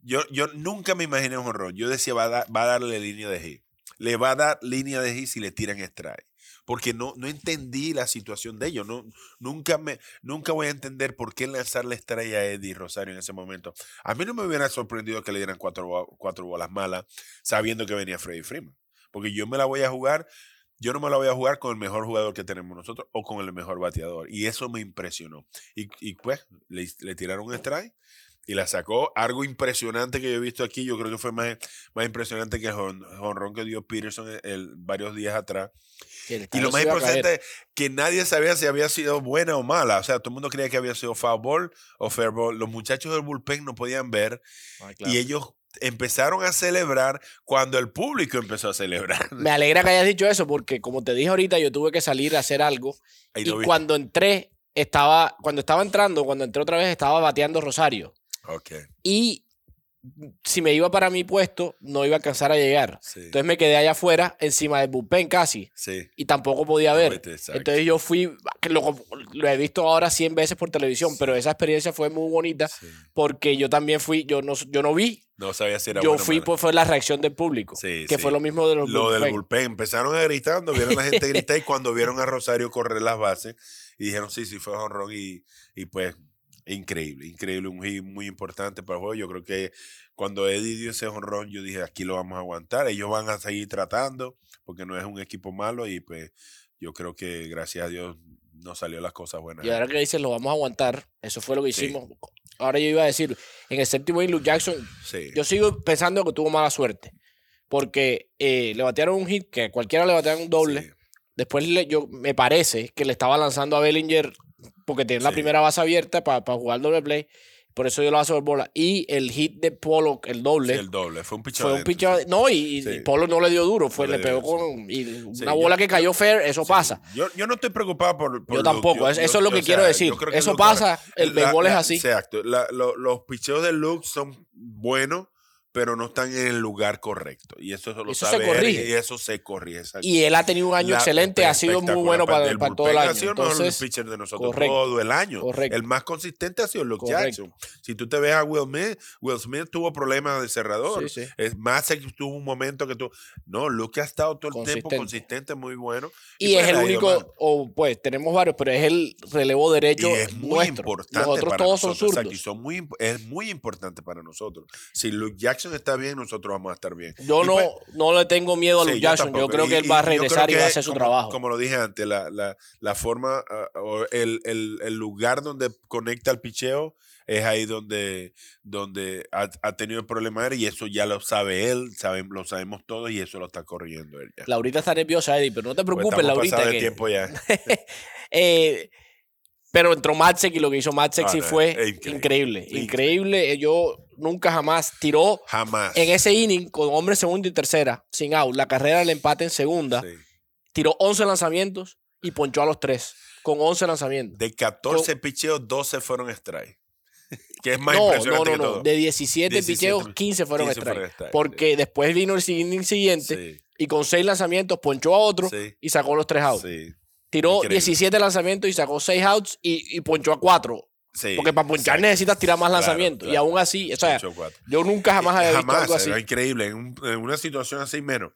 yo, yo nunca me imaginé un horror. Yo decía, va a, va a darle línea de hit. Le va a dar línea de hit si le tiran strike. Porque no, no entendí la situación de ellos. No, nunca, me, nunca voy a entender por qué lanzarle strike a Eddie Rosario en ese momento. A mí no me hubiera sorprendido que le dieran cuatro, cuatro bolas malas sabiendo que venía Freddy Freeman. Porque yo me la voy a jugar, yo no me la voy a jugar con el mejor jugador que tenemos nosotros o con el mejor bateador. Y eso me impresionó. Y, y pues le, le tiraron un strike y la sacó. Algo impresionante que yo he visto aquí, yo creo que fue más, más impresionante que el jonrón que dio Peterson el- el- varios días atrás. Y lo más importante que nadie sabía si había sido buena o mala. O sea, todo el mundo creía que había sido foul ball o fair ball. Los muchachos del bullpen no podían ver Ah, claro. y ellos empezaron a celebrar cuando el público empezó a celebrar. Me alegra que hayas dicho eso porque como te dije ahorita, yo tuve que salir a hacer algo Ahí y cuando entré estaba cuando estaba entrando, cuando entré otra vez estaba bateando Rosario Ok, y si me iba para mi puesto no iba a alcanzar a llegar. sí. Entonces me quedé allá afuera encima del bullpen casi sí. y tampoco podía ver. exacto. Entonces yo fui, lo, lo he visto ahora 100 veces por televisión, pero esa experiencia fue muy bonita Sí. porque yo también fui, yo no, yo no vi, No sabía si era yo bueno fui, pues fue la reacción del público, Sí, que sí. fue lo mismo de los Lo del bullpen. Empezaron a gritando, vieron a la gente gritar y cuando vieron a Rosario correr las bases y dijeron, sí, sí, fue honrón y, y pues increíble, increíble, un hit muy importante para el juego. Yo creo que cuando Eddie dio ese honrón, yo dije, aquí lo vamos a aguantar, ellos van a seguir tratando porque no es un equipo malo y pues yo creo que gracias a Dios nos salió las cosas buenas. Y ahora que dices, lo vamos a aguantar, eso fue lo que Sí. hicimos. Ahora yo iba a decir, en el séptimo inning, Luke Jackson, Sí. yo sigo pensando que tuvo mala suerte. Porque eh, le batearon un hit, que cualquiera le batearon un doble. Sí. Después le- yo, me parece que le estaba lanzando a Bellinger porque tiene la Sí. primera base abierta para jugar doble play. Por eso yo lo hago bola. Y el hit de Polo, el doble, Sí, el doble, fue un pichón. fue un pitch. No, y, y Sí. Polo no le dio duro. Fue, No le le pegó dio, con. Y una yo- bola que cayó fair, eso pasa. Yo, yo no estoy preocupado por. por Yo Luke. tampoco, es- eso es lo que quiero decir. Eso pasa, el la- béisbol es la- así. Exacto. la- lo- los picheos de Luke son buenos, pero no están en el lugar correcto. Y eso lo Eso se sabe él, corrige. Y eso se corrige. Y él ha tenido un año La- excelente, ha sido muy bueno para, el para todo el año. Ha sido el mejor Entonces, pitcher de nosotros correcto, todo el año. correcto. El más consistente ha sido Luke Correcto. Jackson. Si tú te ves a Will Smith, Will Smith tuvo problemas de cerrador. Sí, sí. Es más, tuvo un momento que tú. No, Luke ha estado todo el tiempo Consistente. muy bueno. y pues es el ha ido único, o pues tenemos varios, pero es el relevo derecho Y es muy nuestro. importante Los otros para todos son nosotros. zurdos. exacto, y son muy, es muy importante para nosotros. Si Luke Jackson está bien, nosotros vamos a estar bien. Yo Y no, pues, no le tengo miedo a sí, Luke Jackson. Yo, creo Y- que él va a regresar y va a hacer su como- trabajo. Como lo dije antes, la, la, la forma ah, o el, el, el lugar donde conecta el picheo es ahí donde, donde ha, ha tenido el problema él y eso ya lo sabe él, saben, lo sabemos todos y eso lo está corrigiendo él ya. Laurita está nerviosa, Eddie, pero no te Pues preocupes, estamos Laurita. que- tiempo ya. Eh, pero entró Matzek y lo que hizo Matzek Ah, sí fue increíble, increíble. increíble. Yo nunca jamás tiró Jamás. en ese inning con hombre segunda y tercera, sin out. La carrera del empate en segunda. Sí. Tiró 11 lanzamientos y ponchó a los tres con 11 lanzamientos. De 14 picheos, 12 fueron strike. que es más no, impresionante no, que no. todo. De 17, 17, picheos, 15 fueron 15 strike. fueron strike, Porque después vino el inning siguiente Sí, y con 6 lanzamientos ponchó a otro y sacó los 3 outs. Sí. Tiró Increíble. 17 lanzamientos y sacó 6 outs y, y ponchó a 4. Sí, Porque para ponchar exacto. necesitas tirar más Claro, lanzamientos. Y aún así, o sea, yo nunca jamás había visto Jamás, algo así. era increíble. En, un- en una situación así menos.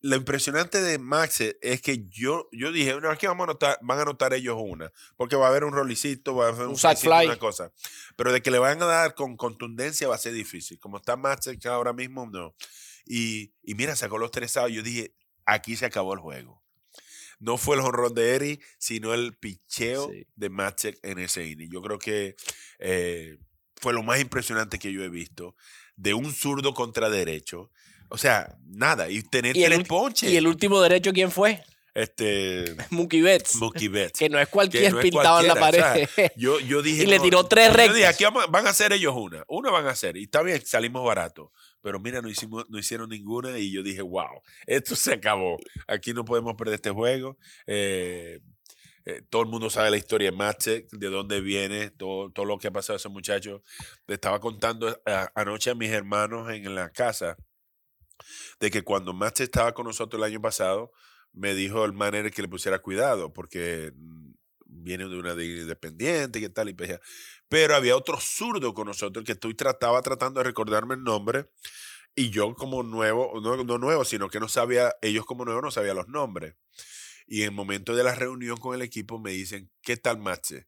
Lo impresionante de Max es que yo, yo dije, no, aquí vamos a anotar, van a anotar ellos una, porque va a haber un rolicito, va a haber un, Un fly. una cosa. Pero de que le van a dar con contundencia va a ser difícil. Como está Max que ahora mismo, no. Y, y mira, sacó los tres outs. Yo dije, aquí se acabó el juego. No fue el honrón de Eri, sino el picheo Sí. de Matzek en ese inning. Yo creo que eh, fue lo más impresionante que yo he visto. De un zurdo contra derecho. O sea, nada. Y tener Y el, ponches. y el último derecho, ¿quién fue? Este. Mookie Betts. Mookie Betts. Que no es cualquier no es pintado en la pared. o sea, yo, yo dije. Y le tiró tres yo dije, rectas. aquí van a hacer ellos una. Una van a hacer. Y está bien, salimos baratos. Pero mira, no, hicimos, no hicieron ninguna. Y yo dije, wow, esto se acabó. Aquí no podemos perder este juego. Eh, eh, todo el mundo sabe la historia de Matzek, de dónde viene, todo, todo lo que ha pasado a ese muchacho. Le estaba contando a- anoche a mis hermanos en la casa de que cuando Matzek estaba con nosotros el año pasado, me dijo el manager que le pusiera cuidado porque mm, viene de una de independiente y tal y pues. Pero había otro zurdo con nosotros que estoy trataba tratando de recordarme el nombre y yo como nuevo, no, no nuevo, sino que no sabía, ellos como nuevos no sabían los nombres. Y en el momento de la reunión con el equipo me dicen, ¿qué tal Matze?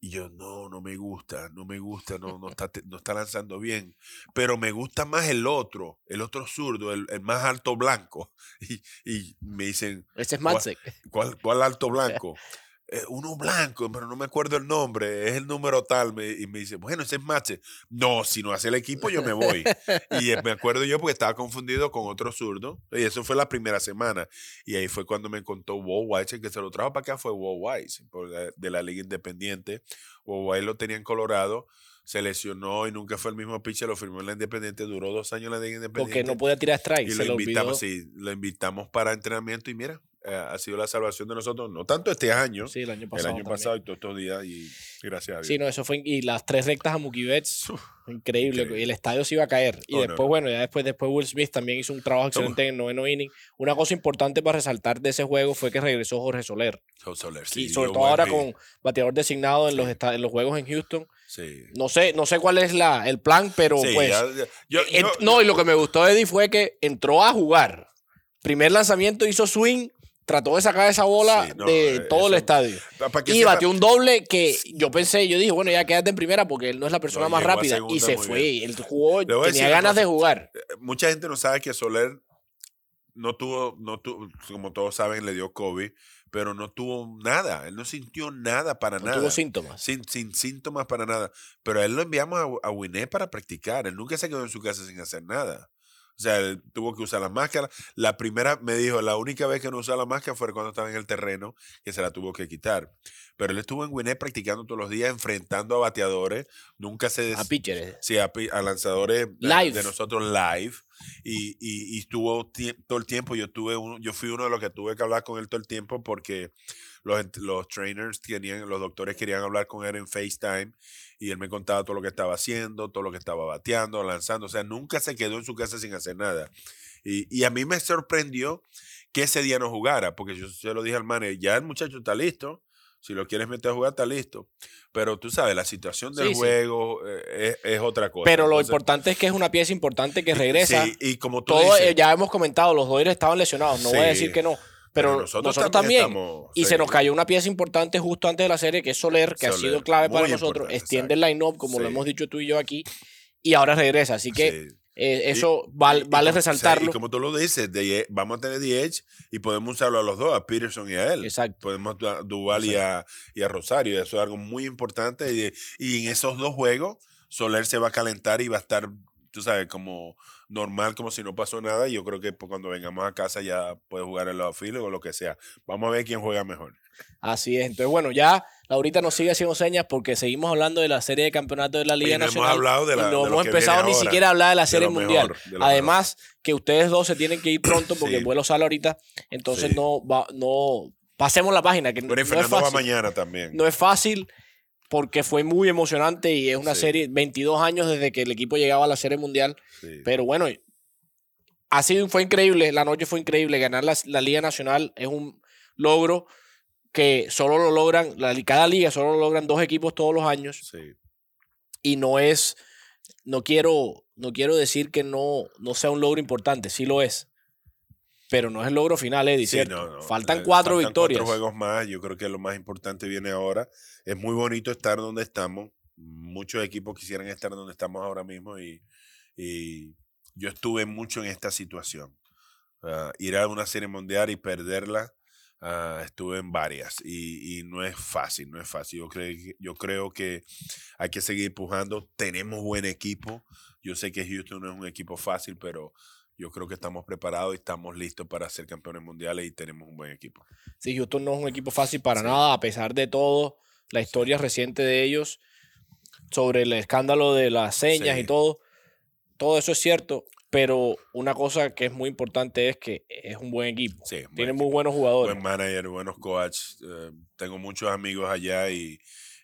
Y yo, no, no me gusta, no me gusta, no, no, está, no está lanzando bien. Pero me gusta más el otro, el otro zurdo, el, el más alto blanco. Y, y me dicen, Ese es Matzek. ¿Cuál, cuál alto blanco? "Eh, uno blanco, pero no me acuerdo el nombre, es el número tal. me- y me dice, bueno, ese es Mache. No, si no hace el equipo, yo me voy. y eh, me acuerdo yo porque estaba confundido con otro zurdo. Y eso fue la primera semana. Y ahí fue cuando me contó Wo Weiss, el que se lo trajo para acá fue Wo Weiss, de la Liga Independiente. Wo Weiss lo tenía en Colorado. Se lesionó y nunca fue el mismo pitcher, lo firmó en la Independiente, duró dos años en la Liga Independiente. Porque no podía tirar strike. Y se lo olvidó. invitamos, sí, lo invitamos para entrenamiento y mira, eh, ha sido la salvación de nosotros, no tanto este año, Sí, el año el pasado. año también. pasado y todos estos días y, gracias a Dios. Sí, no, eso fue. Y las tres rectas a Mookie Betts. Increíble. increíble. Y el estadio se iba a caer. Y Oh, después, no. bueno, ya después, después Will Smith también hizo un trabajo excelente en el noveno inning. Una cosa importante para resaltar de ese juego fue que regresó Jorge Soler. Joe Soler, sí, y sobre todo ahora con bateador designado en, los Sí. en los juegos en Houston. Sí. No sé, no sé cuál es la, el plan, pero Sí, pues. ya- ya- yo- eh, yo- no, y lo que me gustó de Eddie fue que entró a jugar. Primer lanzamiento hizo swing, trató de sacar esa bola Sí, no, de eh, todo el estadio. Y batió un doble que yo pensé, yo dije, bueno, ya quédate en primera porque él no es la persona No, más rápida. Y se fue. bien. Él jugó, tenía ganas de jugar. mucha gente no sabe que Soler no tuvo, no tuvo, como todos saben, le dio COVID, pero no tuvo nada. Él no sintió nada para No nada. tuvo síntomas. Sin, sin síntomas para nada. Pero a él lo enviamos a, a Winnet para practicar. Él nunca se quedó en su casa sin hacer nada. O sea, él tuvo que usar la máscara. La primera, me dijo, la única vez que no usó la máscara fue cuando estaba en el terreno, que se la tuvo que quitar. Pero él estuvo en Winnet practicando todos los días, enfrentando a bateadores. Nunca se... A des- pitchers. Sí, a, a lanzadores de- Live. de nosotros live. Y, y- estuvo todo el tiempo. Yo tuve uno, yo fui uno de los que tuve que hablar con él todo el tiempo porque los, los trainers querían, los doctores querían hablar con él en FaceTime. Y él me contaba todo lo que estaba haciendo, todo lo que estaba bateando, lanzando. O sea, nunca se quedó en su casa sin hacer nada. Y, y a mí me sorprendió que ese día no jugara, porque yo se lo dije al manager, ya el muchacho está listo. Si lo quieres meter a jugar, está listo. Pero tú sabes, la situación del Sí, juego eh, es, es otra cosa. Pero lo importante es que es una pieza importante que regresa. Sí, y como tú Todo, dices, eh, ya hemos comentado, los Dodgers estaban lesionados. No voy a decir que no. Pero, Pero nosotros, nosotros también. también estamos- y sí. se nos cayó una pieza importante justo antes de la serie, que es Soler, que ha sido clave para nosotros. Extiende el line-up, como lo hemos dicho tú y yo aquí. Y ahora regresa. Así que sí. Eh, Y- eso val- y- y vale sí, resaltarlo. y como tú lo dices, de- vamos a tener DH y podemos usarlo a los dos, a Peterson y a él. Exacto. Podemos a Duval y a, y a Rosario. Eso es algo muy importante. Y, y en esos dos juegos, Soler se va a calentar y va a estar, tú sabes, como normal, como si no pasó nada. Y yo creo que pues, cuando vengamos a casa ya puede jugar el outfield o lo que sea. Vamos a ver quién juega mejor. Así es. Entonces, bueno, ya Laurita nos sigue haciendo señas porque seguimos hablando de la serie de campeonatos de la Liga Y no hemos Nacional. hablado de la- y no de hemos empezado ni ahora, siquiera a hablar de la serie mundial. mejor, Además, que ustedes dos se tienen que ir pronto porque Sí. el vuelo sale ahorita. Entonces, Sí. no, va, no. Pasemos la página, que Pero no es Fernando va fácil. mañana también. No es fácil porque fue muy emocionante y es una Sí. serie, 22 años desde que el equipo llegaba a la serie mundial. Sí. Pero bueno, ha sido, fue increíble, la noche fue increíble. Ganar la, la Liga Nacional es un logro que solo lo logran, la, cada liga solo lo logran dos equipos todos los años Sí. y no es, no quiero, no quiero decir que no, no sea un logro importante, sí lo es, pero no es el logro final, Eddie, Sí, no. Faltan Eh, cuatro faltan victorias. Cuatro juegos más. Yo creo que lo más importante viene ahora. Es muy bonito estar donde estamos. Muchos equipos quisieran estar donde estamos ahora mismo y, y yo estuve mucho en esta situación. Ah, ir a una serie mundial y perderla, ah, estuve en varias y, y no es fácil, no es fácil. Yo creo, que- yo creo que hay que seguir empujando. Tenemos buen equipo. Yo sé que Houston no es un equipo fácil, pero yo creo que estamos preparados y estamos listos para ser campeones mundiales y tenemos un buen equipo. Sí, Houston no es un equipo fácil para Sí. nada, a pesar de todo, la historia reciente de ellos sobre el escándalo de las señas y Sí. todo, todo eso es cierto, pero una cosa que es muy importante es que es un buen equipo. Sí, buen Tiene muy equipo. buenos jugadores. Buen manager, buenos coaches. eh, tengo muchos amigos allá y,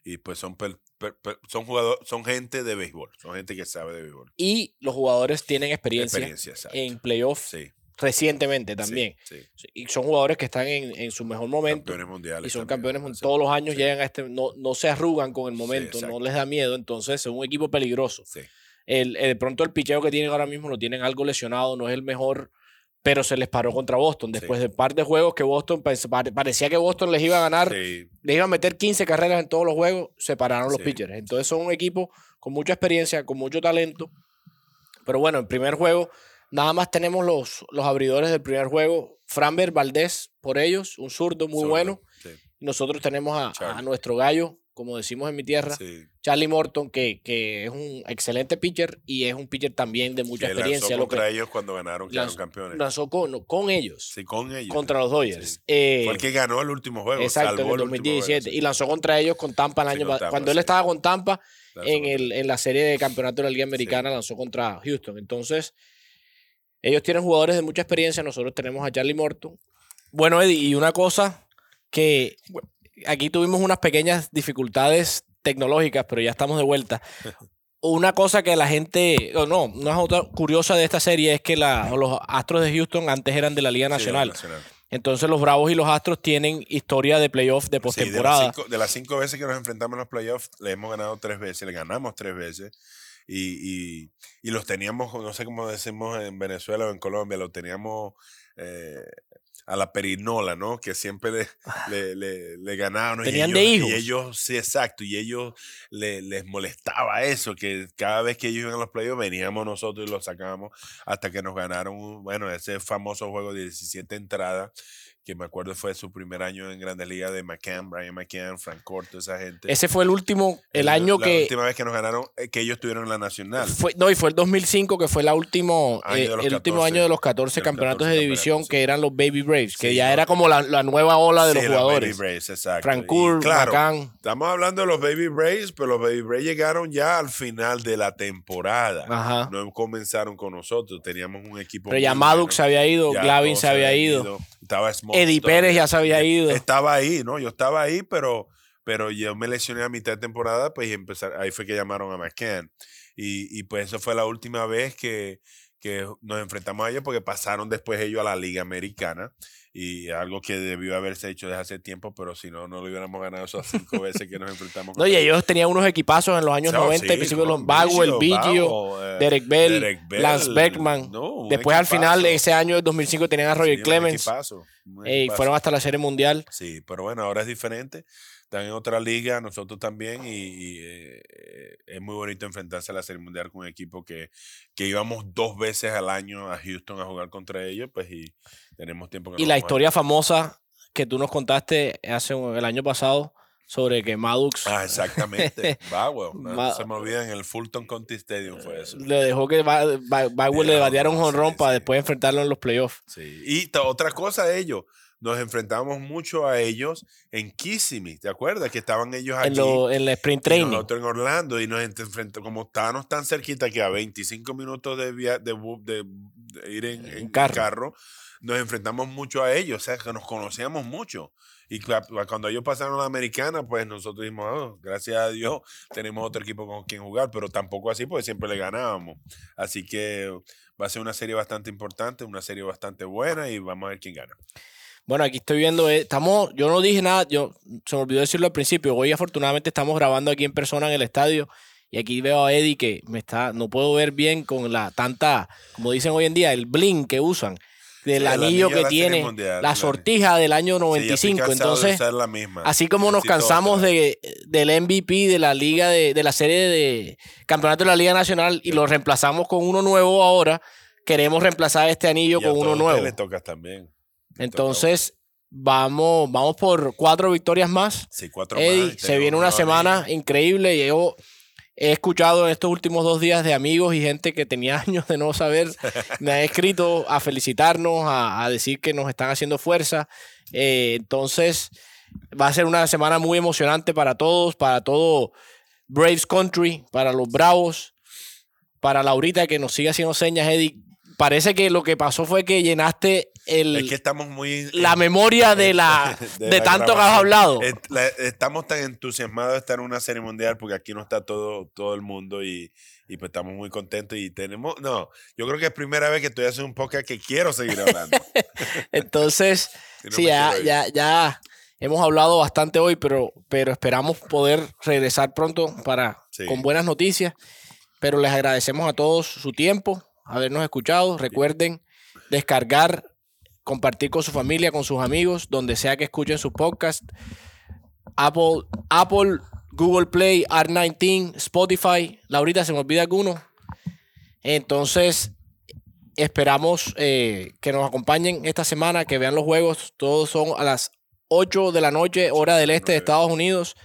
y pues son per- per- per- son jugadores, son gente de béisbol, son gente que sabe de béisbol. y los jugadores tienen experiencia, Experiencia, en playoffs Sí, recientemente también. Sí, Y son jugadores que están en, en su mejor momento. Campeones mundiales. y son también, campeones todos los años llegan a este no, no se arrugan con el momento no les da miedo entonces es un equipo peligroso el- de pronto el picheo que tienen ahora mismo lo tienen algo lesionado no es el mejor pero se les paró contra Boston. Después Sí. de un par de juegos que Boston pare- pare- parecía que Boston les iba a ganar sí, les iba a meter 15 carreras en todos los juegos se pararon los Sí. pitchers. Entonces son un equipo con mucha experiencia con mucho talento. Pero bueno el primer juego nada más tenemos los, los abridores del primer juego. Framber Valdés por ellos un zurdo muy bueno. nosotros tenemos a, nuestro gallo, como decimos en mi tierra, sí. Charlie Morton, que, que es un excelente pitcher y es un pitcher también de mucha Que experiencia. lanzó Lo que contra ellos cuando ganaron, quedaron lanzó- campeones. lanzó con, con ellos, sí, con ellos. contra los Dodgers. Sí. Eh, Fue el que ganó el último juego. exacto, en el el último juego, 2017. sí. Y lanzó contra ellos con Tampa el año Tampa, Cuando él estaba con Tampa en, el, en la serie de campeonato de la Liga Americana, lanzó contra Houston. Entonces, ellos tienen jugadores de mucha experiencia. Nosotros tenemos a Charlie Morton. Bueno, Eddie, y una cosa que bueno, aquí tuvimos unas pequeñas dificultades tecnológicas, pero ya estamos de vuelta. Una cosa que la gente, o no, una cosa curiosa de esta serie es que la- los Astros de Houston antes eran de la Liga Sí, Nacional. Entonces los Bravos y los Astros tienen historia de playoff de Sí, de, las postemporada. de las cinco veces que nos enfrentamos en los playoffs, le hemos ganado tres veces, le ganamos tres veces. Y, y, y los teníamos, no sé cómo decimos en Venezuela o en Colombia, los teníamos eh, a la perinola, ¿no? Que siempre le, le, le, le y Tenían de ellos- hijos. Y ellos, sí, exacto. Y ellos le- les molestaba eso, que cada vez que ellos iban a los playoffs veníamos nosotros y los sacábamos hasta que nos ganaron, un- bueno, ese famoso juego de 17 entradas que me acuerdo fue su primer año en Grandes Ligas de McCann, Brian McCann, Frank Corto, esa gente. Ese fue el último, el año la que última vez que nos ganaron, eh, que ellos estuvieron en la Nacional. fue, no, y fue el 2005 que fue la último, eh, los el último 14, año de los 14 de los campeonatos 14 de división sí. que eran los Baby Braves, que Sí, ya no. era como la, la nueva ola de Sí, los Baby jugadores. Braves, exacto. Frank claro, McCann. Estamos hablando de los Baby Braves, pero los Baby Braves llegaron ya al final de la temporada. Ajá. No comenzaron con nosotros, teníamos un equipo. Pero ya se había ido, Glavin se había habían ido, Estaba Smoltz Eddie. Pérez ya se había ido. Estaba ahí, ¿no? Yo estaba ahí, pero, pero yo me lesioné a mitad de temporada, pues y empezar, ahí fue que llamaron a McCann. Y, y pues eso fue la última vez que, que nos enfrentamos a ellos porque pasaron después ellos a la Liga Americana y algo que debió haberse hecho desde hace tiempo, pero si no, no lo hubiéramos ganado esas cinco veces que nos enfrentamos. No, y ellos tenían unos equipazos en los años Sí, 90, sí, principios de los con Bagwell, Biggio, Bago, eh, Derek Bell, Derek Lance Beckman. no, Después al final, ese año del 2005, tenían a Roger Sí, un Clemens. equipazo, un eh, fueron hasta la Serie Mundial. Sí, pero bueno, ahora es diferente. Están en otra liga, nosotros también, y, y, eh, eh, es muy bonito enfrentarse a la Serie Mundial con un equipo que, que íbamos dos veces al año a Houston a jugar contra ellos, pues y tenemos tiempo que Y la vamos a- historia famosa que tú nos contaste hace el año pasado sobre que Maddox Ah, exactamente. Bagwell. no Ma- se me olvida, en el Fulton County Stadium fue eso. le dejó que Bagwell le Ya, bateara un sí, jonrón para sí. después enfrentarlo en los playoffs. Sí. Y otra cosa de ellos, nos enfrentamos mucho a ellos en Kissimmee, ¿te acuerdas? Que estaban ellos allí. En, lo, en el sprint training. nosotros en Orlando y nos enfrentamos, como estábamos tan cerquita que a 25 minutos de, via- de, bu- de- de ir en, En en carro. carro. nos enfrentamos mucho a ellos, o sea, que nos conocíamos mucho. Y cuando ellos pasaron a la americana, pues nosotros dijimos, "Oh, gracias a Dios, tenemos otro equipo con quien jugar, pero tampoco así, porque siempre le ganábamos. Así que va a ser una serie bastante importante, una serie bastante buena y vamos a ver quién gana. Bueno, aquí estoy viendo, eh, estamos, yo no dije nada, yo se me olvidó decirlo al principio. Hoy afortunadamente estamos grabando aquí en persona en el estadio y aquí veo a Eddie que me está, no puedo ver bien con la tanta, como dicen hoy en día, el bling que usan del Sí, el anillo que tiene, Mundial, la sortija del año Sí, ya estoy 95. cansado de Entonces, la misma. así como nos cansamos otra. de, del MVP de la liga de, de la serie de campeonato de la Liga Nacional y lo reemplazamos con uno nuevo ahora, queremos reemplazar este anillo Y a con uno nuevo. le tocas también. Entonces, vamos, vamos por cuatro victorias más. Sí, cuatro Eddie, más, se viene una semana increíble. Yo he escuchado en estos últimos dos días de amigos y gente que tenía años de no saber, me ha escrito a felicitarnos, a, a decir que nos están haciendo fuerza. Eh, entonces, va a ser una semana muy emocionante para todos, para todo Braves Country, para los Bravos, para Laurita que nos sigue haciendo señas, Eddie. Parece que lo que pasó fue que llenaste el, Es que estamos muy. la memoria de la de, de la tanto que has grabación. hablado. Estamos tan entusiasmados de estar en una serie mundial porque aquí no está todo, todo el mundo y, y pues estamos muy contentos y tenemos, no, yo creo que es primera vez que estoy haciendo un podcast que quiero seguir hablando. Entonces, Si no sí, ya, ya, ya hemos hablado bastante hoy, pero, pero esperamos poder regresar pronto para Sí. con buenas noticias. Pero les agradecemos a todos su tiempo, habernos escuchado. Recuerden descargar, compartir con su familia, con sus amigos, donde sea que escuchen su podcast. Apple, Apple, Google Play, R19, Spotify. Laurita, ¿se me olvida alguno? Entonces, esperamos eh, que nos acompañen esta semana, que vean los juegos. Todos son a las 8 de la noche, hora del este de. Estados Unidos.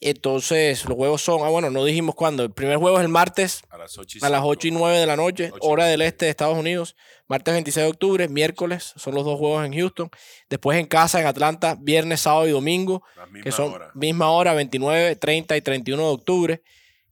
Entonces, los juegos son, ah, bueno, no dijimos cuándo. El primer juego es el martes A las 8 y, a las cinco. 8 y 9 de la noche, 8 y hora del 9. este de Estados Unidos. Martes 26 de octubre, miércoles, son los dos juegos en Houston. Después en casa, en Atlanta, viernes, sábado y domingo, que son hora. misma hora, 29, 30 y 31 de octubre.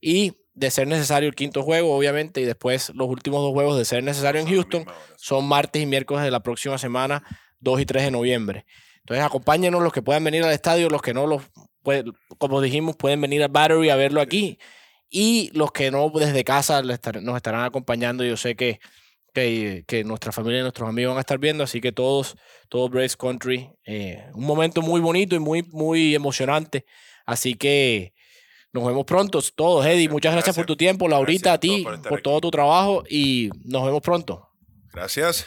Y de ser necesario el quinto juego, obviamente, y después los últimos dos juegos de ser necesario en Houston misma hora, sí. son martes y miércoles de la próxima semana, 2 y 3 de noviembre. Entonces, acompáñenos los que puedan venir al estadio, los que no, los puede- como dijimos, pueden venir al Battery a verlo aquí. Y los que no, desde casa nos estarán acompañando. Yo sé que, que, que nuestra familia y nuestros amigos van a estar viendo, así que todos, todos Braves Country, eh, un momento muy bonito y muy, muy emocionante. Así que nos vemos pronto, todos. Eddie, muchas gracias, por Gracias. tu tiempo. Laurita, a Gracias a ti, por por, todo tu trabajo y nos vemos pronto. Gracias.